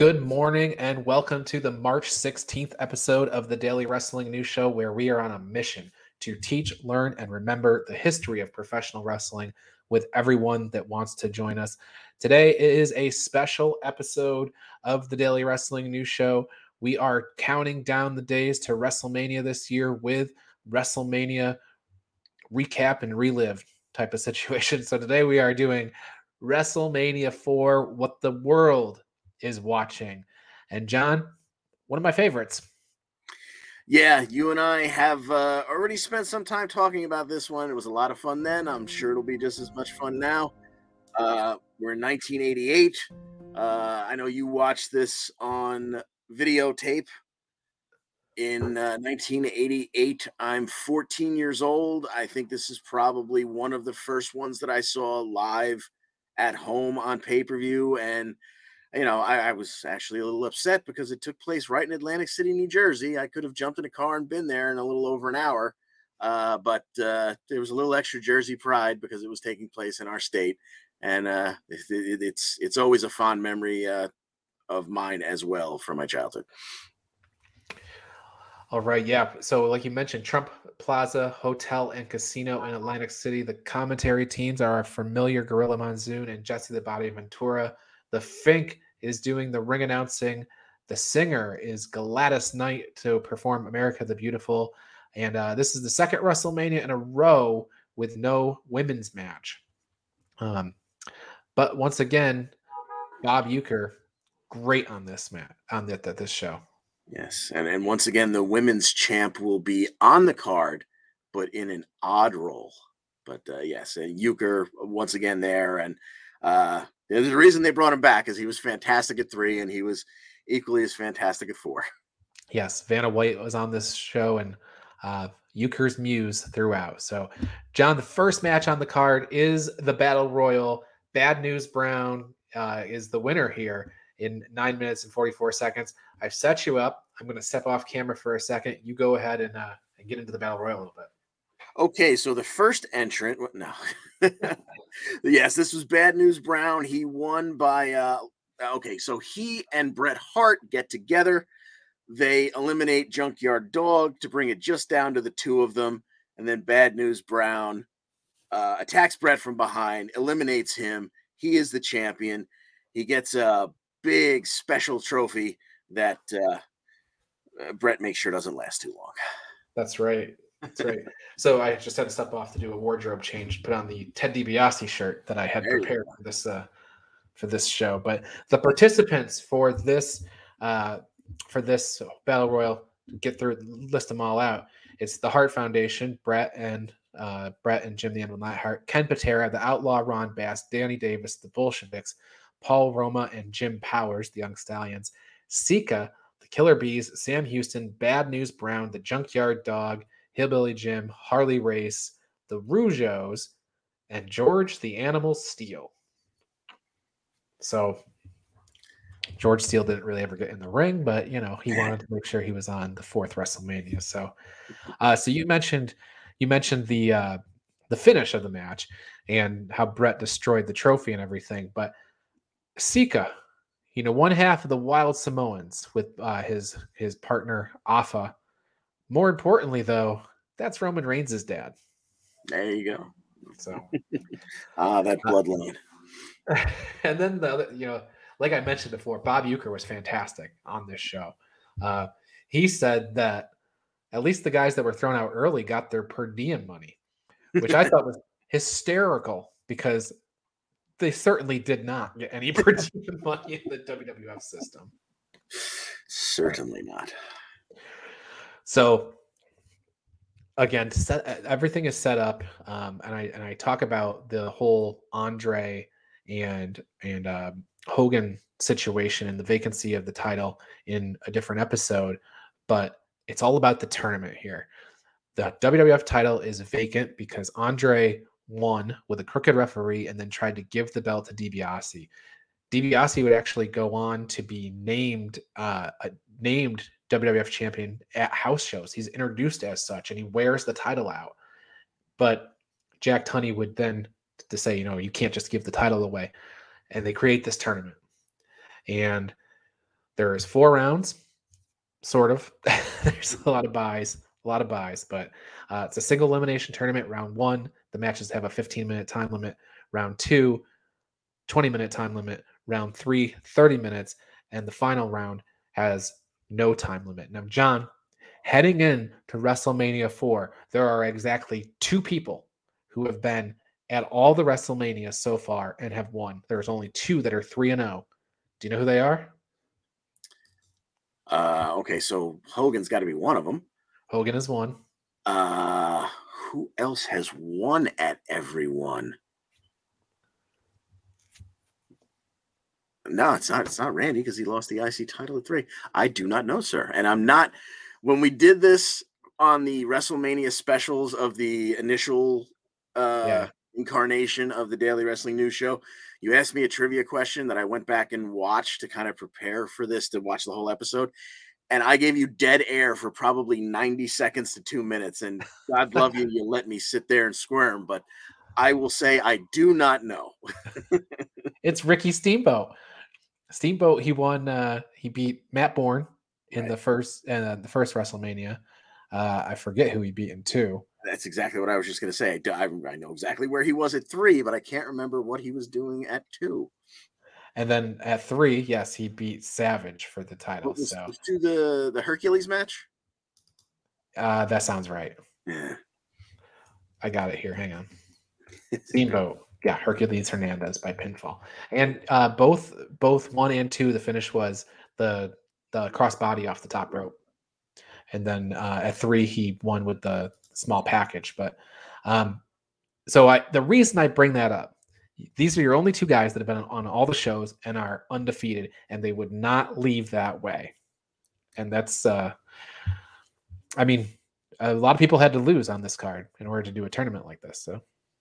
Good morning and welcome to the March 16th episode of the Daily Wrestling News Show, where we are on a mission to teach, learn, and remember the history of professional wrestling with everyone that wants to join us. Today is a special episode of the Daily Wrestling News Show. We are counting down the days to WrestleMania this year with WrestleMania recap and relive type of situation. So today we are doing WrestleMania 4, what the world is watching. And John, one of my favorites. Yeah, you and I have uh, already spent some time talking about this one. It was a lot of fun then. I'm sure it'll be just as much fun now. Uh, we're in 1988. Uh, I know you watched this on videotape in uh, 1988. I'm 14 years old. I think this is probably one of the first ones that I saw live at home on pay per view. And you know, I, I, was actually a little upset because it took place right in Atlantic City, New Jersey. I could have jumped in a car and been there in a little over an hour. Uh, but uh, there was a little extra Jersey pride because it was taking place in our state, and uh, it, it, it's it's always a fond memory uh, of mine as well from my childhood. All right, yeah. So, like you mentioned, Trump Plaza Hotel and Casino in Atlantic City. The commentary teams are a familiar Gorilla Monsoon and Jesse the Body Ventura. The Fink is doing the ring announcing. The singer is Gladys Knight to perform America the Beautiful. And uh, this is the second WrestleMania in a row with no women's match. Um, but once again, Bob Uecker, great on this match on this show. Yes, and and once again, the women's champ will be on the card, but in an odd role. But uh, yes, and Uecker once again there, and uh, a reason they brought him back is he was fantastic at three and he was equally as fantastic at four. Yes, Vanna White was on this show and uh, Uecker's muse throughout. So, John, the first match on the card is the Battle Royal. Bad News Brown uh, is the winner here in nine minutes and 44 seconds. I've set you up. I'm going to step off camera for a second. You go ahead and, uh, and get into the Battle Royal a little bit. Okay, so the first entrant, no, yes, this was Bad News Brown. He won by, uh, okay, so he and Bret Hart get together. They eliminate Junkyard Dog to bring it just down to the two of them. And then Bad News Brown uh, attacks Bret from behind, eliminates him. He is the champion. He gets a big special trophy that uh, uh Bret makes sure doesn't last too long. That's right. That's right. so I just had to step off to do a wardrobe change, put on the Ted DiBiase shirt that I had there prepared for this uh, for this show. But the participants for this uh, for this battle royal, get through list them all out. It's the Hart Foundation, Bret and uh, Bret and Jim the Animal Neidhart, Ken Patera, the Outlaw Ron Bass, Danny Davis, the Bolsheviks, Paul Roma and Jim Powers, the Young Stallions, Sika, the Killer Bees, Sam Houston, Bad News Brown, the Junkyard Dog, Hillbilly Jim, Harley Race, the Rougeaus, and George the Animal Steele. So George Steele didn't really ever get in the ring, but you know he wanted to make sure he was on the fourth WrestleMania. So, uh, so you mentioned you mentioned the uh, the finish of the match and how Bret destroyed the trophy and everything, but Sika, you know, one half of the Wild Samoans with uh, his his partner Afa more importantly, though, that's Roman Reigns' dad. There you go. So, ah, that uh, bloodline. and then the other, you know, like I mentioned before, Bob Uecker was fantastic on this show. Uh, he said that at least the guys that were thrown out early got their per diem money, which I thought was hysterical because they certainly did not get any per diem money in the WWF system. Certainly not. So again, set, everything is set up, um, and I and I talk about the whole Andre and and uh, Hogan situation and the vacancy of the title in a different episode, but it's all about the tournament here. The WWF title is vacant because Andre won with a crooked referee and then tried to give the belt to DiBiase. DiBiase would actually go on to be named uh, named WWF champion at house shows. He's introduced as such and he wears the title out. But Jack Tunney would then to say, you know, you can't just give the title away. And they create this tournament. And There's four rounds, sort of. There's a lot of buys, a lot of buys, but uh, it's a single elimination tournament. Round one, the matches have a 15 minute time limit. Round two, 20 minute time limit. Round three, 30 minutes. And the final round has no time limit. Now, John, heading in to WrestleMania 4, there are exactly two people who have been at all the WrestleMania so far and have won. There's only two that are 3 and 0. Do you know who they are? Uh, okay, so Hogan's got to be one of them. Hogan is one. Uh, who else has won at every No, it's not. It's not Randy because he lost the IC title at three. I do not know, sir, and I'm not. When we did this on the WrestleMania specials of the initial uh, yeah. incarnation of the Daily Wrestling News Show, you asked me a trivia question that I went back and watched to kind of prepare for this to watch the whole episode. And I gave you dead air for probably 90 seconds to two minutes. And God love you, you let me sit there and squirm. But I will say I do not know. it's Ricky Steamboat. Steamboat, he won. Uh, he beat Matt Borne in right. the first uh, the first WrestleMania. Uh, I forget who he beat in two. That's exactly what I was just going to say. I, I know exactly where he was at three, but I can't remember what he was doing at two. And then at three, yes, he beat Savage for the title. Was, so to the the Hercules match. Uh, that sounds right. Yeah, I got it here. Hang on. Steamboat yeah, Hercules Hernandez by pinfall. And uh, both both one and two, the finish was the the crossbody off the top rope. And then uh, at three, he won with the small package. But um, so I the reason I bring that up, these are your only two guys that have been on all the shows and are undefeated, and they would not leave that way. And that's uh I mean, a lot of people had to lose on this card in order to do a tournament like this. So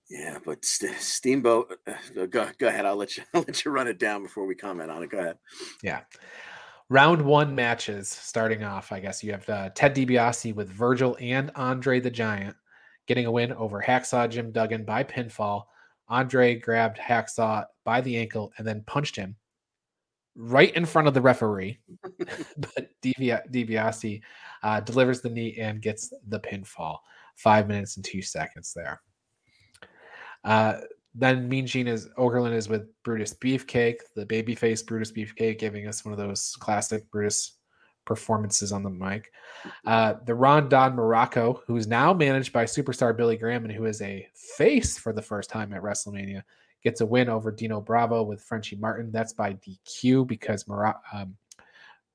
yeah, but St- Steamboat, uh, go go ahead. I'll let you I'll let you run it down before we comment on it. Go ahead. Yeah, round one matches starting off. I guess you have uh, Ted DiBiase with Virgil and Andre the Giant getting a win over Hacksaw Jim Duggan by pinfall. Andre grabbed Hacksaw by the ankle and then punched him right in front of the referee. but DiBiase uh, delivers the knee and gets the pinfall. Five minutes and two seconds there. Uh, then Mean Gene is Okerlund is with Brutus Beefcake, the babyface Brutus Beefcake, giving us one of those classic Brutus performances on the mic. Uh, the Ron Don Muraco, who is now managed by superstar Billy Graham and who is a face for the first time at WrestleMania, gets a win over Dino Bravo with Frenchie Martin. That's by DQ because Mur- um,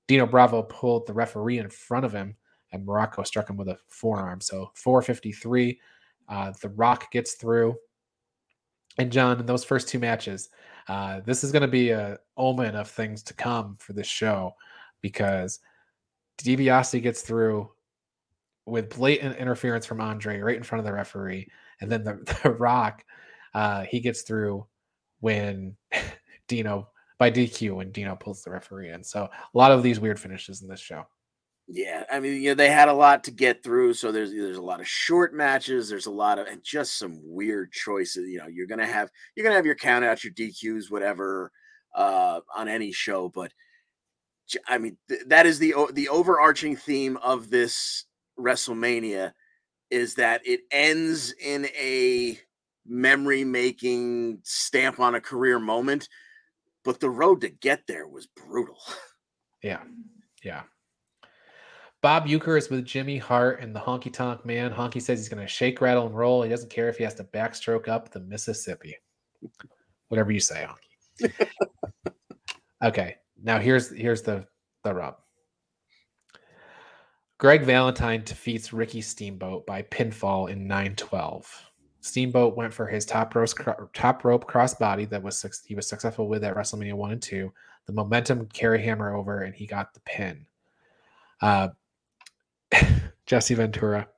Dino Bravo pulled the referee in front of him and Muraco struck him with a forearm. So 453. Uh, the Rock gets through. And John, in those first two matches, uh, this is going to be a omen of things to come for this show because DiBiase gets through with blatant interference from Andre right in front of the referee, and then the, the Rock uh, he gets through when Dino by DQ when Dino pulls the referee in. So a lot of these weird finishes in this show. Yeah, I mean, you know, they had a lot to get through, so there's there's a lot of short matches. There's a lot of and just some weird choices. You know, you're gonna have you're gonna have your count out, your DQs, whatever, uh, on any show. But I mean, th- that is the the overarching theme of this WrestleMania is that it ends in a memory making stamp on a career moment, but the road to get there was brutal. Yeah, yeah. Bob Uecker is with Jimmy Hart and the Honky Tonk Man. Honky says he's going to shake, rattle, and roll. He doesn't care if he has to backstroke up the Mississippi. Whatever you say, Honky. okay, now here's here's the the rub. Greg Valentine defeats Ricky Steamboat by pinfall in 9-12. Steamboat went for his top rope top rope crossbody that was he was successful with at WrestleMania one and two. The momentum carry hammer over, and he got the pin. Uh, Jesse Ventura.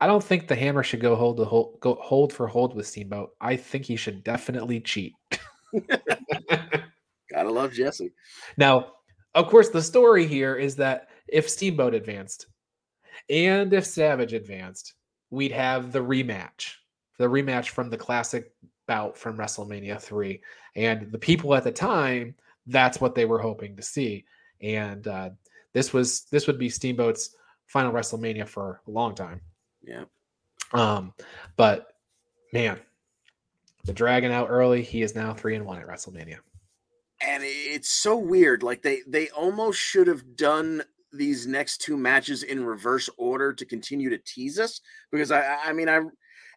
I don't think the hammer should go hold the hold go hold for hold with Steamboat. I think he should definitely cheat. Gotta love Jesse. Now, of course, the story here is that if Steamboat advanced and if Savage advanced, we'd have the rematch, the rematch from the classic bout from WrestleMania 3. And the people at the time, that's what they were hoping to see. and uh, this was this would be Steamboat's final WrestleMania for a long time. Yeah. Um, but man, the Dragon out early. He is now three and one at WrestleMania. And it's so weird. Like they they almost should have done these next two matches in reverse order to continue to tease us because I I mean I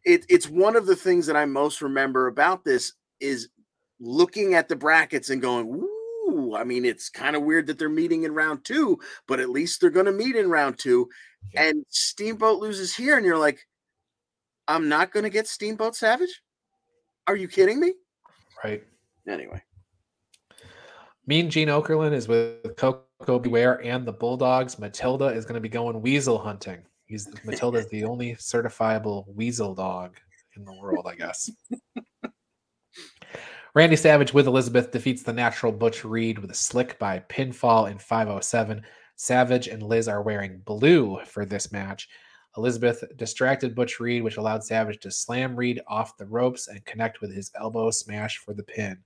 it, it's one of the things that I most remember about this is looking at the brackets and going, Ooh, I mean, it's kind of weird that they're meeting in round two, but at least they're going to meet in round two. Yeah. And Steamboat loses here, and you're like, I'm not going to get Steamboat Savage? Are you kidding me? Right. Anyway. Mean Gene Okerlund is with Koko B. Ware and the Bulldogs. Matilda is going to be going weasel hunting. He's Matilda is the only certifiable weasel dog in the world, I guess. Randy Savage with Elizabeth defeats the natural Butch Reed with a slick by pinfall in 507. Savage and Liz are wearing blue for this match. Elizabeth distracted Butch Reed, which allowed Savage to slam Reed off the ropes and connect with his elbow smash for the pin.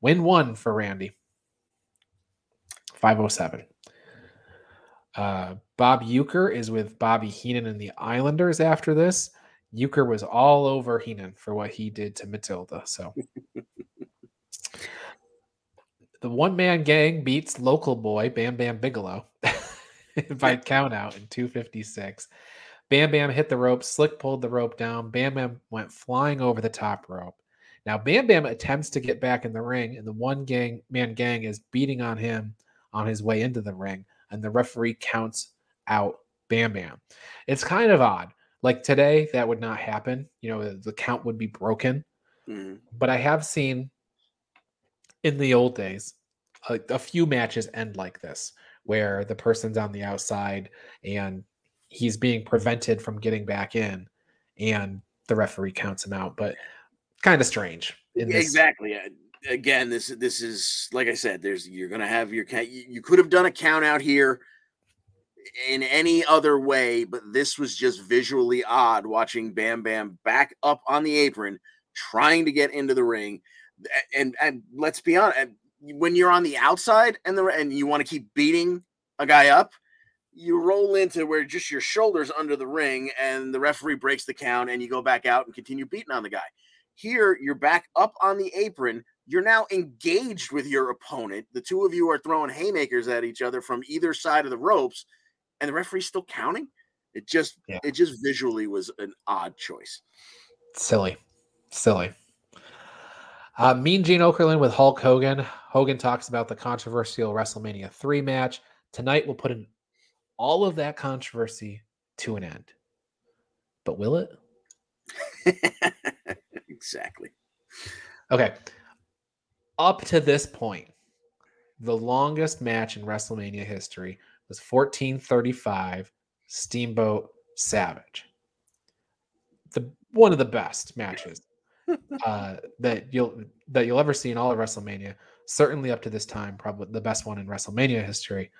Win one for Randy. 507. Uh, Bob Uecker is with Bobby Heenan and the Islanders after this. Uecker was all over Heenan for what he did to Matilda. So the one man gang beats local boy Bam Bam Bigelow by count out in 256. Bam Bam hit the rope, Slick pulled the rope down. Bam Bam went flying over the top rope. Now Bam Bam attempts to get back in the ring, and the one gang man gang is beating on him on his way into the ring, and the referee counts out Bam Bam. It's kind of odd. Like today, that would not happen. You know, the count would be broken. Mm-hmm. But I have seen in the old days a, a few matches end like this, where the person's on the outside and he's being prevented from getting back in, and the referee counts him out. But kind of strange. exactly. Uh, again, this this is like I said. There's you're gonna have your count. You, you could have done a count out here in any other way, but this was just visually odd watching Bam Bam back up on the apron, trying to get into the ring. And and let's be honest, when you're on the outside and the and you want to keep beating a guy up, you roll into where just your shoulders under the ring, and the referee breaks the count, and you go back out and continue beating on the guy. Here, you're back up on the apron. You're now engaged with your opponent. The two of you are throwing haymakers at each other from either side of the ropes and the referee's still counting. It just yeah. it just visually was an odd choice. Silly, silly. Uh, mean Gene Okerlund with Hulk Hogan. Hogan talks about the controversial WrestleMania three match tonight. we'll put in all of that controversy to an end, but will it? exactly. Okay. Up to this point, the longest match in WrestleMania history was 1435 Steamboat Savage. The one of the best matches uh, that you'll that you'll ever see in all of WrestleMania. Certainly up to this time, probably the best one in WrestleMania history.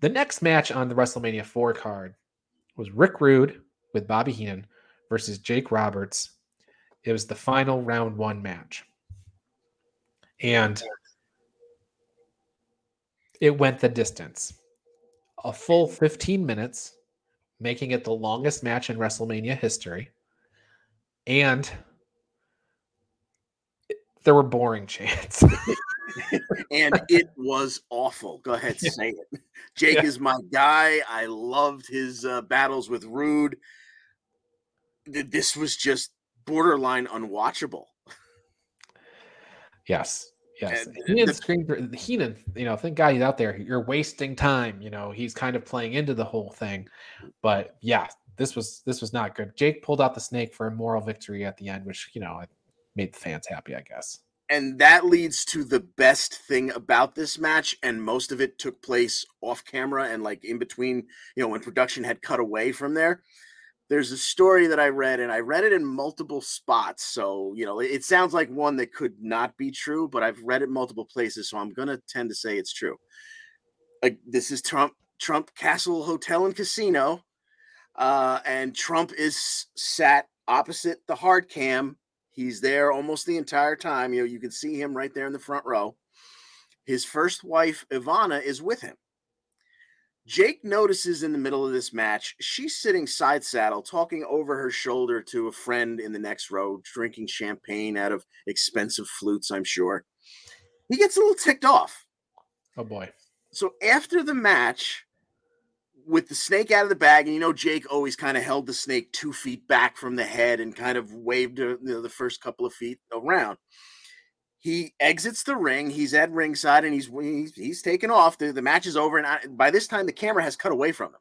The next match on the WrestleMania 4 card was Rick Rude with Bobby Heenan versus Jake Roberts. It was the final round one match. And it went the distance. A full 15 minutes, making it the longest match in WrestleMania history. And there were boring chants. and it was awful. Go ahead, say it. Jake yeah. is my guy. I loved his uh, battles with Rude. This was just borderline unwatchable. Yes. Yes, Heenan screamed. Heenan, you know, thank God he's out there. You're wasting time. You know, he's kind of playing into the whole thing. But yeah, this was this was not good. Jake pulled out the snake for a moral victory at the end, which you know made the fans happy, I guess. And that leads to the best thing about this match, and most of it took place off camera and like in between. You know, when production had cut away from there there's a story that I read, and I read it in multiple spots. So, you know, it sounds like one that could not be true, but I've read it multiple places. So I'm going to tend to say it's true. Like, this is Trump, Trump Castle Hotel and Casino. Uh, and Trump is sat opposite the hard cam. He's there almost the entire time. You know, you can see him right there in the front row. His first wife, Ivana, is with him. Jake notices in the middle of this match, she's sitting side saddle, talking over her shoulder to a friend in the next row, drinking champagne out of expensive flutes, I'm sure. He gets a little ticked off. Oh boy. So after the match, with the snake out of the bag, and you know, Jake always kind of held the snake two feet back from the head and kind of waved uh, you know, the first couple of feet around he exits the ring. He's at ringside and he's he's, he's taken off. The, the match is over, and I, by this time the camera has cut away from him.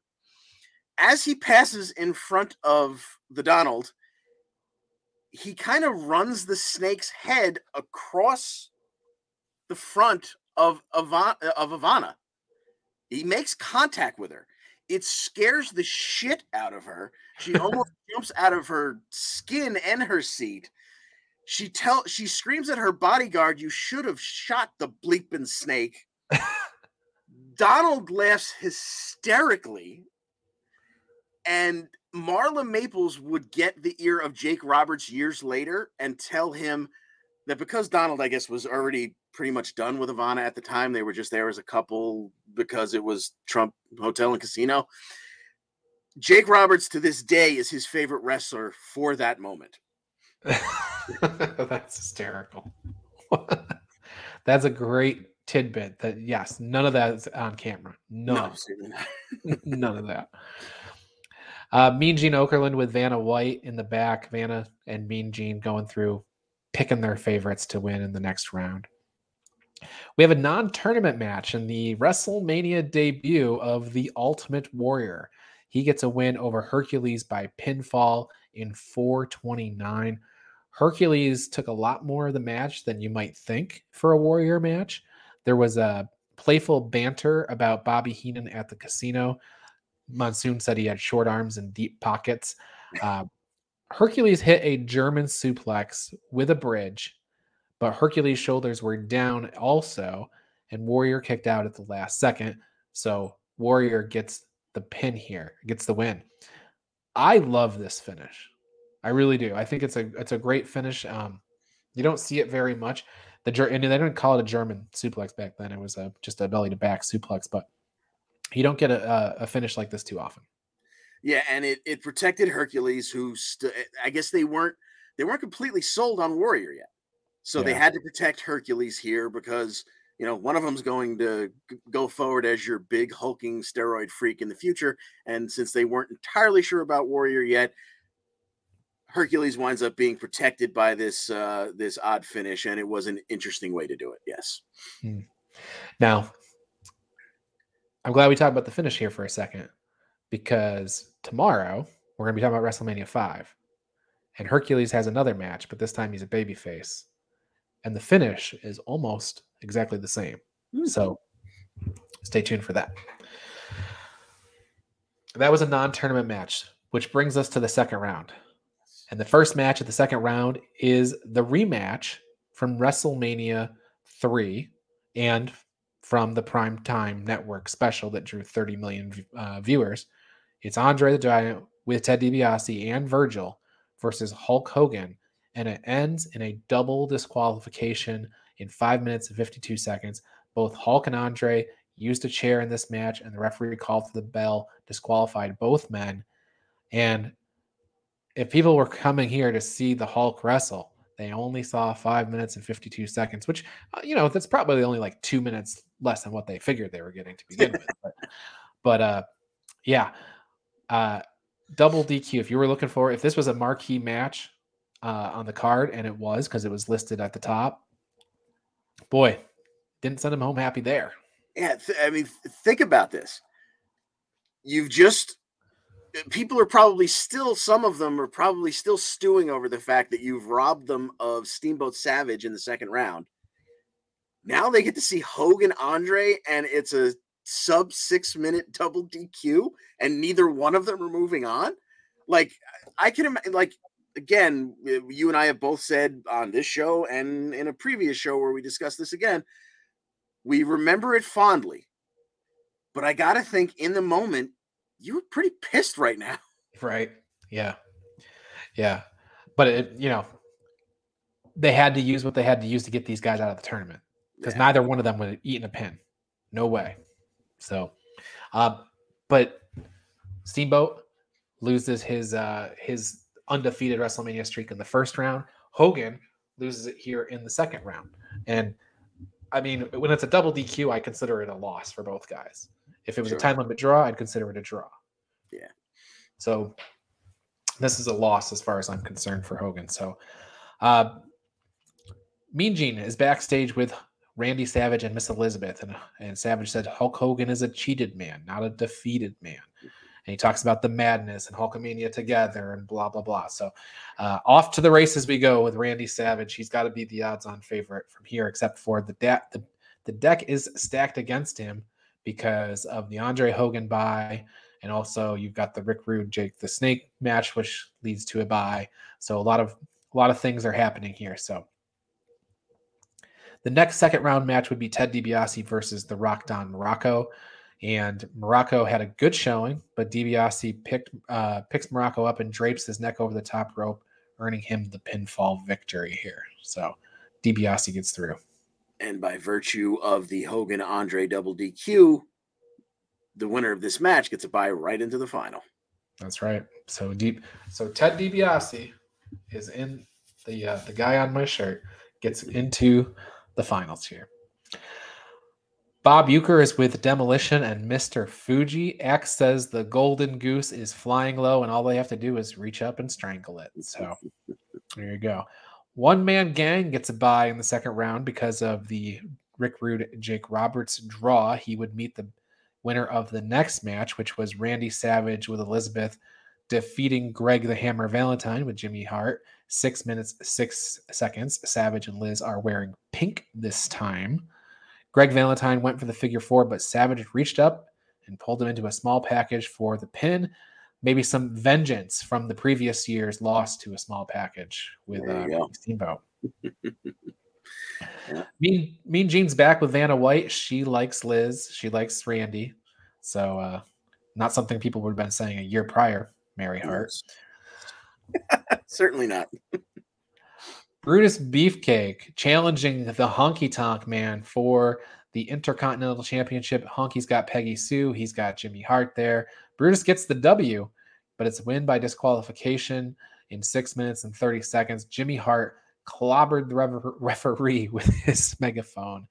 As he passes in front of the Donald, he kind of runs the snake's head across the front of Ivana, of Ivana. He makes contact with her. It scares the shit out of her. She almost jumps out of her skin and her seat she tell she screams at her bodyguard, "You should have shot the bleeping snake." Donald laughs hysterically, and Marla Maples would get the ear of Jake Roberts years later and tell him that because Donald, I guess, was already pretty much done with Ivana at the time, they were just there as a couple because it was Trump Hotel and Casino. Jake Roberts to this day is his favorite wrestler for that moment. That's hysterical. That's a great tidbit that yes, none of that is on camera. None. No, none of that. Uh, mean Gene Okerlund with Vanna White in the back. Vanna and Mean Gene going through, picking their favorites to win in the next round. We have a non tournament match in the WrestleMania debut of the Ultimate Warrior. He gets a win over Hercules by pinfall in 429. Hercules took a lot more of the match than you might think for a Warrior match. There was a playful banter about Bobby Heenan at the casino. Monsoon said he had short arms and deep pockets. Uh, Hercules hit a German suplex with a bridge, but Hercules' shoulders were down also, and Warrior kicked out at the last second. So Warrior gets the pin here, gets the win. I love this finish. I really do. I think it's a it's a great finish. Um, you don't see it very much. The and they didn't call it a German suplex back then. It was a just a belly to back suplex, but you don't get a, a finish like this too often. Yeah, and it it protected Hercules, who st- I guess they weren't they weren't completely sold on Warrior yet, so yeah. they had to protect Hercules here because you know one of them's going to go forward as your big hulking steroid freak in the future, and since they weren't entirely sure about Warrior yet, Hercules winds up being protected by this uh, this odd finish, and it was an interesting way to do it. Yes. Hmm. Now, I'm glad we talked about the finish here for a second because tomorrow we're going to be talking about WrestleMania five, and Hercules has another match, but this time he's a babyface, and the finish is almost exactly the same. Mm-hmm. So, stay tuned for that. That was a non-tournament match, which brings us to the second round. And the first match of the second round is the rematch from WrestleMania 3 and from the Prime Time Network special that drew 30 million uh, viewers. It's Andre the Giant with Ted DiBiase and Virgil versus Hulk Hogan, and it ends in a double disqualification in five minutes and 52 seconds. Both Hulk and Andre used a chair in this match, and the referee called for the bell, disqualified both men. And if people were coming here to see the Hulk wrestle, they only saw five minutes and 52 seconds, which, uh, you know, that's probably only like two minutes less than what they figured they were getting to begin with. But, but uh, yeah, uh, double DQ. If you were looking for, if this was a marquee match uh, on the card, and it was because it was listed at the top, boy, didn't send him home happy there. Yeah, th- I mean, think about this. You've just people are probably still some of them are probably still stewing over the fact that you've robbed them of Steamboat Savage in the second round. Now they get to see Hogan Andre, and it's a sub six minute double DQ, and neither one of them are moving on. Like I can imagine, like again, you and I have both said on this show and in a previous show where we discussed this again, we remember it fondly. But I got to think in the moment, you were pretty pissed right now. Right. Yeah. Yeah. But it, you know, they had to use what they had to use to get these guys out of the tournament. because yeah. neither one of them would have eaten a pin. No way. So, uh, but Steamboat loses his uh, his undefeated WrestleMania streak in the first round. Hogan loses it here in the second round. And I mean, when it's a double DQ, I consider it a loss for both guys. If it was sure. a time limit draw, I'd consider it a draw. Yeah. So this is a loss as far as I'm concerned for Hogan. So uh, Mean Gene is backstage with Randy Savage and Miss Elizabeth, and, and Savage said Hulk Hogan is a cheated man, not a defeated man and he talks about the madness and Hulkamania together and blah blah blah. So uh, off to the races we go with Randy Savage. He's got to be the odds-on favorite from here, except for the deck. The, the deck is stacked against him because of the Andre Hogan buy, and also you've got the Rick Rude Jake the Snake match, which leads to a buy. So a lot of a lot of things are happening here. So. The next second round match would be Ted DiBiase versus the Rock Don Muraco. And Muraco had a good showing, but DiBiase picked uh, picks Muraco up and drapes his neck over the top rope, earning him the pinfall victory here. So DiBiase gets through. And by virtue of the Hogan Andre double DQ, the winner of this match gets a bye right into the final. That's right. So deep. So Ted DiBiase is in the uh, the guy on my shirt gets into the finals here. Bob Uecker is with Demolition and Mr. Fuji. X says the golden goose is flying low, and all they have to do is reach up and strangle it. So there you go. One man gang gets a bye in the second round because of the Rick Rude Jake Roberts draw. He would meet the winner of the next match, which was Randy Savage with Elizabeth defeating Greg the Hammer Valentine with Jimmy Hart. Six minutes, six seconds. Savage and Liz are wearing pink this time. Greg Valentine went for the figure four, but Savage reached up and pulled him into a small package for the pin. Maybe some vengeance from the previous year's loss to a small package with uh, Steamboat. yeah. Mean Mean Gene's back with Vanna White. She likes Liz. She likes Randy. So uh, not something people would have been saying a year prior. Mary Hart. Certainly not. Brutus Beefcake challenging the Honky Tonk Man for the Intercontinental Championship. Honky's got Peggy Sue. He's got Jimmy Hart there. Brutus gets the W, but it's a win by disqualification in six minutes and 30 seconds. Jimmy Hart clobbered the referee with his megaphone,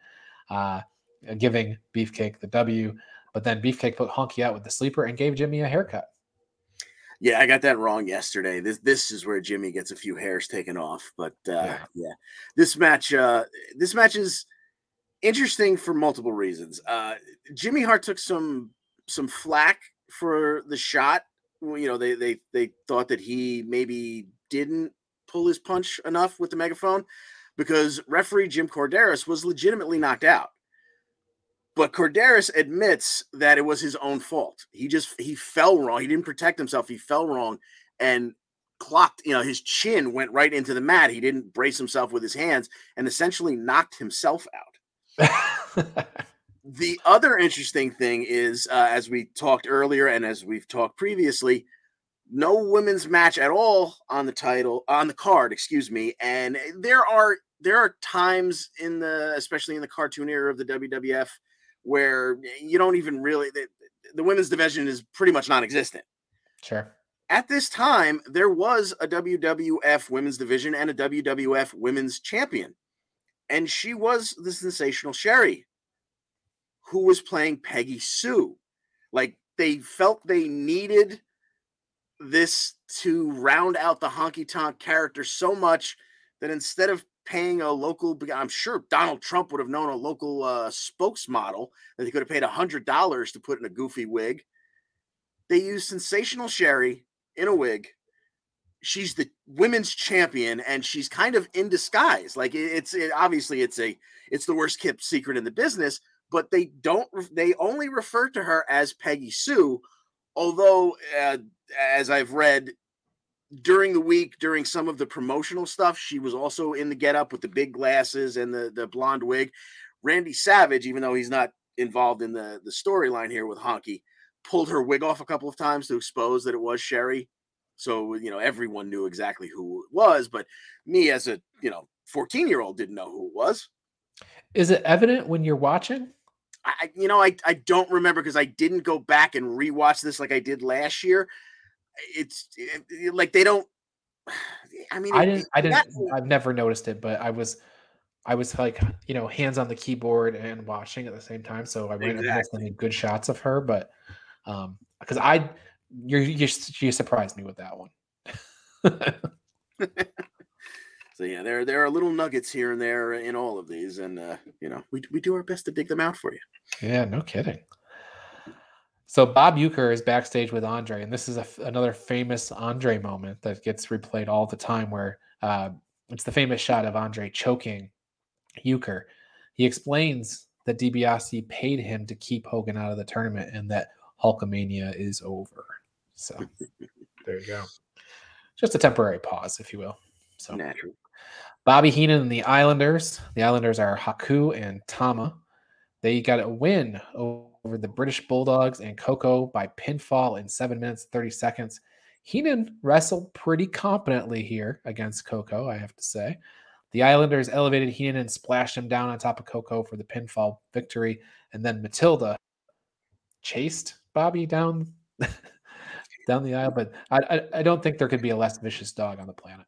uh, giving Beefcake the W. But then Beefcake put Honky out with the sleeper and gave Jimmy a haircut. Yeah, I got that wrong yesterday. This this is where Jimmy gets a few hairs taken off. But uh, yeah. yeah. this match uh, this match is interesting for multiple reasons. Uh, Jimmy Hart took some some flack for the shot. You know, they they they thought that he maybe didn't pull his punch enough with the megaphone because referee Jim Korderas was legitimately knocked out. But Korderas admits that it was his own fault. He just he fell wrong. He didn't protect himself. He fell wrong and clocked, you know, his chin went right into the mat. He didn't brace himself with his hands and essentially knocked himself out. the other interesting thing is, uh, as we talked earlier and as we've talked previously, no women's match at all on the title on the card, excuse me. And there are there are times in the especially in the cartoon era of the WWF where you don't even really the, the women's division is pretty much non-existent. Sure. At this time, there was a WWF women's division and a WWF women's champion. And she was the sensational Sherry, who was playing Peggy Sue. Like they felt they needed this to round out the honky tonk character so much that instead of paying a local i'm sure donald trump would have known a local uh, spokesmodel that he could have paid a hundred dollars to put in a goofy wig. They used sensational Sherry in a wig. She's the women's champion and she's kind of in disguise. Like it's it, obviously it's a it's the worst kept secret in the business but they don't they only refer to her as peggy sue although uh, as i've read during the week, during some of the promotional stuff, she was also in the getup with the big glasses and the the blonde wig. Randy Savage, even though he's not involved in the the storyline here with Honky, pulled her wig off a couple of times to expose that it was Sherry. So you know everyone knew exactly who it was, but me as a you know 14 year old didn't know who it was. Is it evident when you're watching? I, you know, I, I don't remember because I didn't go back and rewatch this like I did last year. It's it, like they don't. I mean, I didn't. I didn't. I've never noticed it, but I was, I was like, you know, hands on the keyboard and watching at the same time, so I might have any good shots of her. But um, because I, you're you you surprised me with that one. so yeah, there there are little nuggets here and there in all of these, and uh, you know, we we do our best to dig them out for you. Yeah, no kidding. So Bob Uecker is backstage with Andre, and this is a, another famous Andre moment that gets replayed all the time, where uh, it's the famous shot of Andre choking Uecker. He explains that DiBiase paid him to keep Hogan out of the tournament, and that Hulkamania is over. So there you go. Just a temporary pause, if you will. So natural. Bobby Heenan and the Islanders. The Islanders are Haku and Tama. They got a win over the British Bulldogs and Koko by pinfall in seven minutes, 30 seconds. Heenan wrestled pretty competently here against Koko, I have to say. The Islanders elevated Heenan and splashed him down on top of Koko for the pinfall victory. And then Matilda chased Bobby down down the aisle, but I, I, I don't think there could be a less vicious dog on the planet.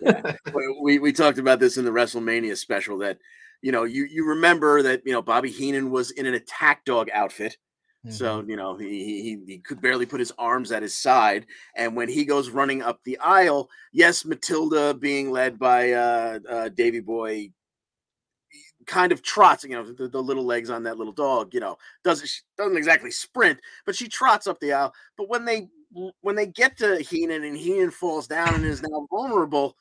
yeah. We we talked about this in the WrestleMania special that you know you you remember that you know Bobby Heenan was in an attack dog outfit. Mm-hmm. So you know he, he he could barely put his arms at his side, and when he goes running up the aisle, yes, Matilda being led by uh, uh, Davy Boy kind of trots, you know, the, the, little legs on that little dog, you know, doesn't doesn't exactly sprint, but she trots up the aisle. But when they when they get to Heenan and Heenan falls down and is now vulnerable,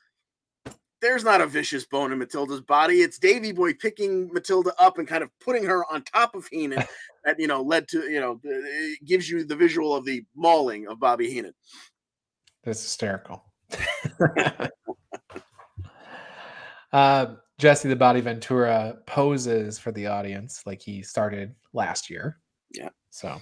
there's not a vicious bone in Matilda's body. It's Davy Boy picking Matilda up and kind of putting her on top of Heenan. that you know led to you know it gives you the visual of the mauling of Bobby Heenan. That's hysterical. uh, Jesse the Body Ventura poses for the audience like he started last year. Yeah. So,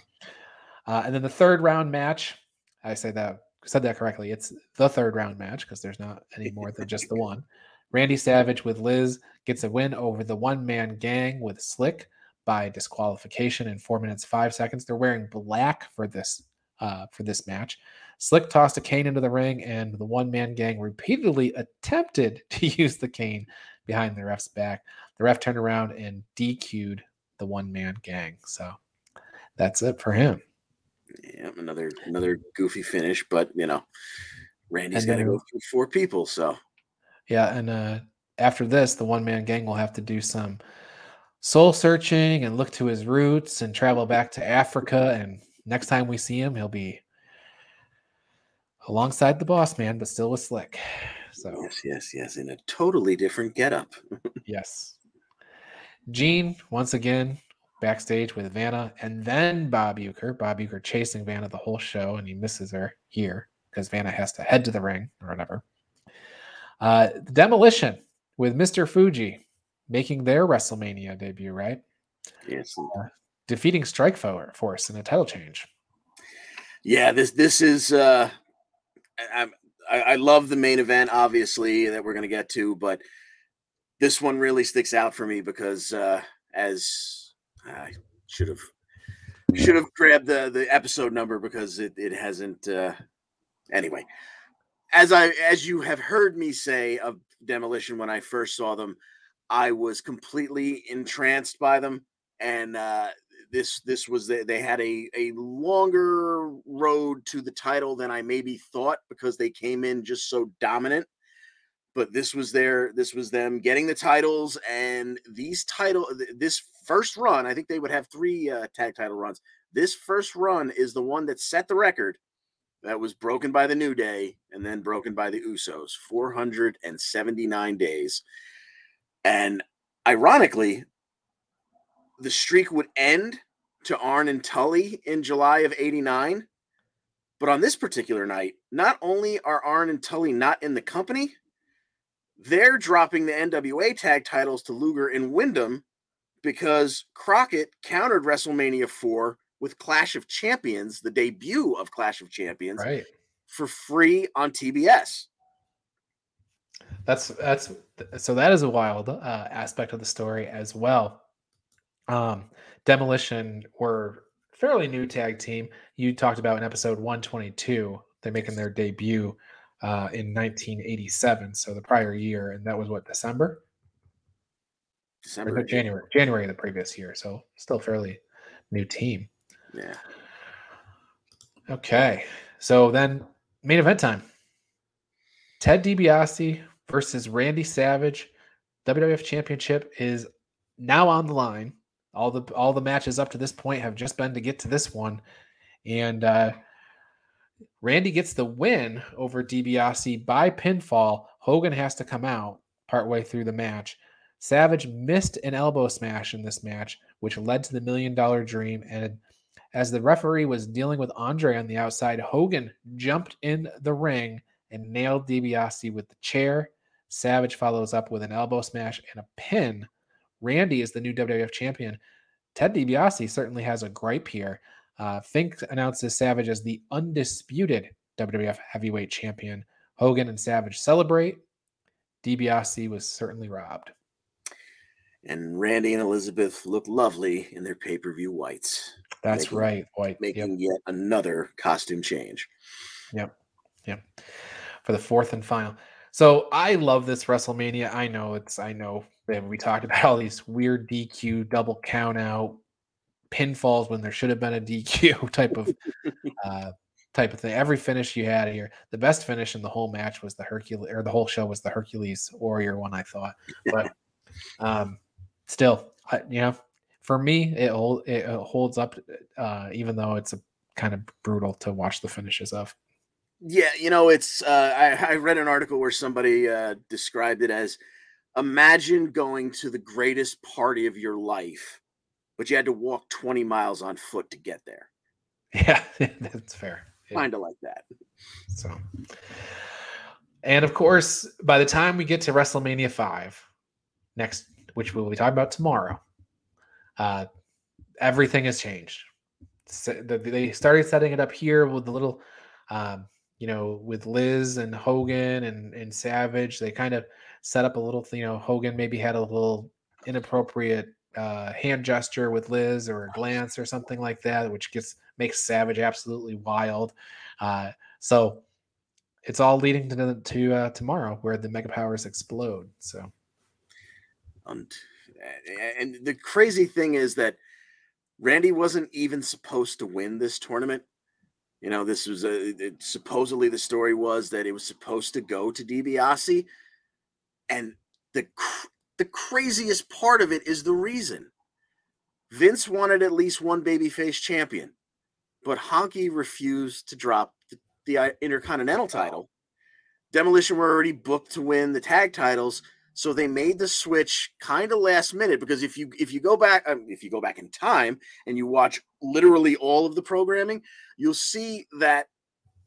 uh, and then the third round match, I say that said that correctly. It's the third round match because there's not any more than just the one. Randy Savage with Liz gets a win over the one man gang with Slick by disqualification in four minutes five seconds. They're wearing black for this uh, for this match. Slick tossed a cane into the ring, and the one man gang repeatedly attempted to use the cane behind the ref's back. The ref turned around and DQ'd the one man gang. So that's it for him. Yeah, another another goofy finish, but you know, Randy's got to go through four people. So yeah, and uh, after this, the one man gang will have to do some soul searching and look to his roots and travel back to Africa. And next time we see him, he'll be alongside the boss man, but still with Slick. So yes, yes, yes, in a totally different getup. yes. Gene once again backstage with Vanna, and then Bob Uecker. Bob Uecker chasing Vanna the whole show, and he misses her here because Vanna has to head to the ring or whatever. Uh, demolition with Mr. Fuji making their WrestleMania debut, right? Yes. Uh, defeating Strike Force in a title change. Yeah, this this is uh I'm I, I love the main event, obviously, that we're going to get to, but this one really sticks out for me because uh, as I should have should have grabbed the the episode number because it it hasn't. Uh, anyway, as I as you have heard me say of Demolition when I first saw them, I was completely entranced by them, and uh, this this was the, they had a a longer road to the title than I maybe thought because they came in just so dominant. But this was their this was them getting the titles and these title this first run. I think they would have three uh, tag title runs. This first run is the one that set the record that was broken by the New Day and then broken by the Usos. 479 days. And ironically, the streak would end to Arn and Tully in July of 89. But on this particular night, not only are Arn and Tully not in the company, they're dropping the NWA tag titles to Luger and Windham because Crockett countered WrestleMania 4 with Clash of Champions, the debut of Clash of Champions, right. for free on TBS. That's that's so that is a wild uh, aspect of the story as well. Um, Demolition were fairly new tag team. You talked about in episode 122. They're making their debut uh, in 1987, so the prior year, and that was what December. December, January, January of the previous year. So still fairly new team. Yeah. Okay, so then main event time. Ted DiBiase versus Randy Savage. WWF Championship is now on the line. All the all the matches up to this point have just been to get to this one, and uh, Randy gets the win over DiBiase by pinfall. Hogan has to come out partway through the match. Savage missed an elbow smash in this match, which led to the million dollar dream. And as the referee was dealing with Andre on the outside, Hogan jumped in the ring and nailed DiBiase with the chair. Savage follows up with an elbow smash and a pin. Randy is the new WWF champion. Ted DiBiase certainly has a gripe here. Uh, Fink announces Savage as the undisputed WWF heavyweight champion. Hogan and Savage celebrate. DiBiase was certainly robbed. And Randy and Elizabeth look lovely in their pay per view whites. That's making, right, white. Making yep. yet another costume change. Yep. Yep. For the fourth and final. So I love this WrestleMania. I know it's I know we talked about all these weird DQ double count out pinfalls when there should have been a DQ type of uh, type of thing. Every finish you had here, the best finish in the whole match was the Hercules or the whole show was the Hercules Warrior one. I thought, but um, still, I, you know, for me, it, hold, it holds up, uh, even though it's a kind of brutal to watch the finishes of. Yeah, you know, it's. Uh, I, I read an article where somebody uh, described it as imagine going to the greatest party of your life, but you had to walk 20 miles on foot to get there. Yeah, that's fair. Kind of like that. So, and of course, by the time we get to WrestleMania 5 next, which we'll be talking about tomorrow, uh, everything has changed. So they started setting it up here with the little um, you know, with Liz and Hogan and, and Savage, they kind of set up a little, you know, Hogan maybe had a little inappropriate uh, hand gesture with Liz or a glance or something like that, which gets makes Savage absolutely wild. Uh, so it's all leading to to uh, tomorrow where the mega powers explode. So, and and the crazy thing is that Randy wasn't even supposed to win this tournament. You know, this was a it, supposedly the story was that it was supposed to go to DiBiase, and the the craziest part of it is the reason. Vince wanted at least one babyface champion, but Honky refused to drop the, the uh, Intercontinental title. Demolition were already booked to win the tag titles, so they made the switch kind of last minute because if you if you go back um, if you go back in time and you watch literally all of the programming, you'll see that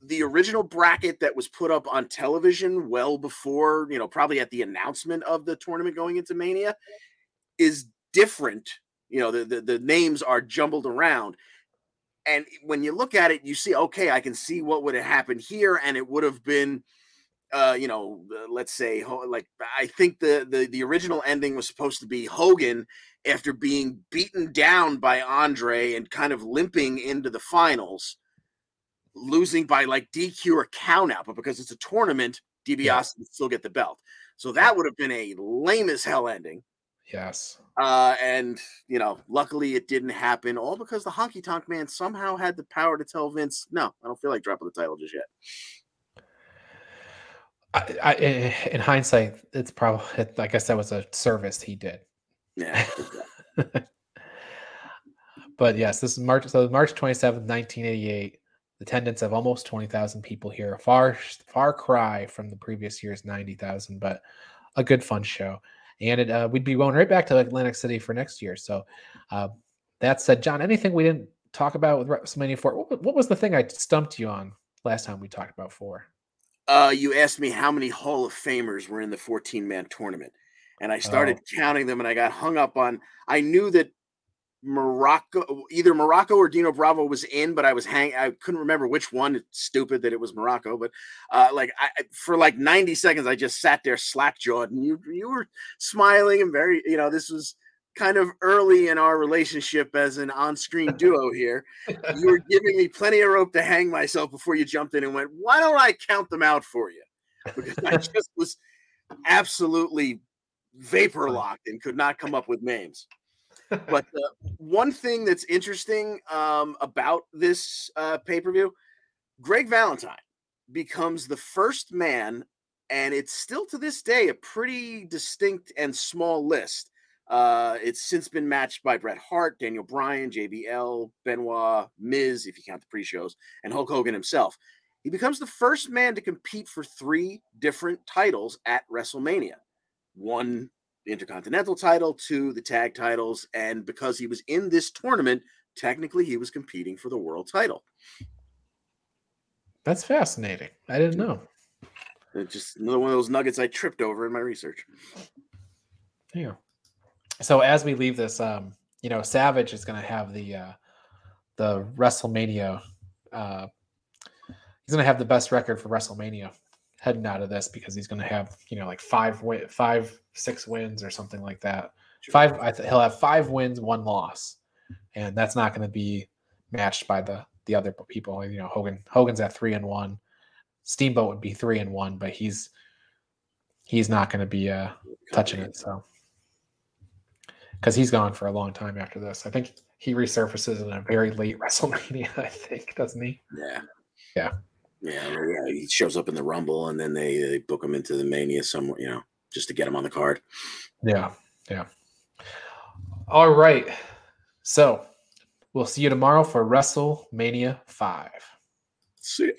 the original bracket that was put up on television well before, you know, probably at the announcement of the tournament going into Mania is different. You know, the, the, the names are jumbled around. And when you look at it, you see, okay, I can see what would have happened here, and it would have been uh, you know, uh, let's say like I think the, the the original ending was supposed to be Hogan after being beaten down by Andre and kind of limping into the finals, losing by like DQ or count out, but because it's a tournament, DiBiase yeah. still get the belt. So that would have been a lame as hell ending. Yes. Uh, and you know, luckily it didn't happen, all because the honky tonk man somehow had the power to tell Vince, no, I don't feel like dropping the title just yet. I, I, in hindsight, it's probably I that was a service he did. Yeah. but yes, this is March. So March twenty seventh, nineteen eighty eight. Attendance of almost twenty thousand people here. Far far cry from the previous year's ninety thousand, but a good fun show. And it, uh, we'd be going right back to Atlantic City for next year. So uh, that said, John, anything we didn't talk about with WrestleMania four? What, what was the thing I stumped you on last time we talked about four? uh, you asked me how many Hall of Famers were in the 14 man tournament. And I started oh. counting them and I got hung up on. I knew that Muraco, either Muraco or Dino Bravo was in, but I was hang. I couldn't remember which one. It's stupid that it was Muraco, but uh, like I, for like ninety seconds, I just sat there slack jawed, and you you were smiling and very, you know, this was kind of early in our relationship as an on-screen duo here. You were giving me plenty of rope to hang myself before you jumped in and went, "Why don't I count them out for you?" Because I just was absolutely vapor locked and could not come up with names but uh, one thing that's interesting um, about this uh, pay per view, Greg Valentine becomes the first man, and it's still to this day a pretty distinct and small list. Uh, it's since been matched by Bret Hart, Daniel Bryan, JBL, Benoit, Miz, if you count the pre shows, and Hulk Hogan himself. He becomes the first man to compete for three different titles at WrestleMania. One intercontinental title to the tag titles. And because he was in this tournament, technically he was competing for the world title. That's fascinating. I didn't know. It's just another one of those nuggets I tripped over in my research. Yeah. So as we leave this, um, you know, Savage is going to have the uh, the WrestleMania. Uh, he's going to have the best record for WrestleMania heading out of this because he's going to have you know like five win, five six wins or something like that. Sure. Five, I th- he'll have five wins, one loss, and that's not going to be matched by the the other people. You know, Hogan Hogan's at three and one. Steamboat would be three and one, but he's he's not going to be uh, touching it. So because he's gone for a long time after this, I think he resurfaces in a very late WrestleMania. I think doesn't he? Yeah. Yeah. Yeah, yeah, he shows up in the Rumble, and then they, they book him into the Mania somewhere, you know, just to get him on the card. Yeah, yeah. All right, so we'll see you tomorrow for WrestleMania Five. See ya.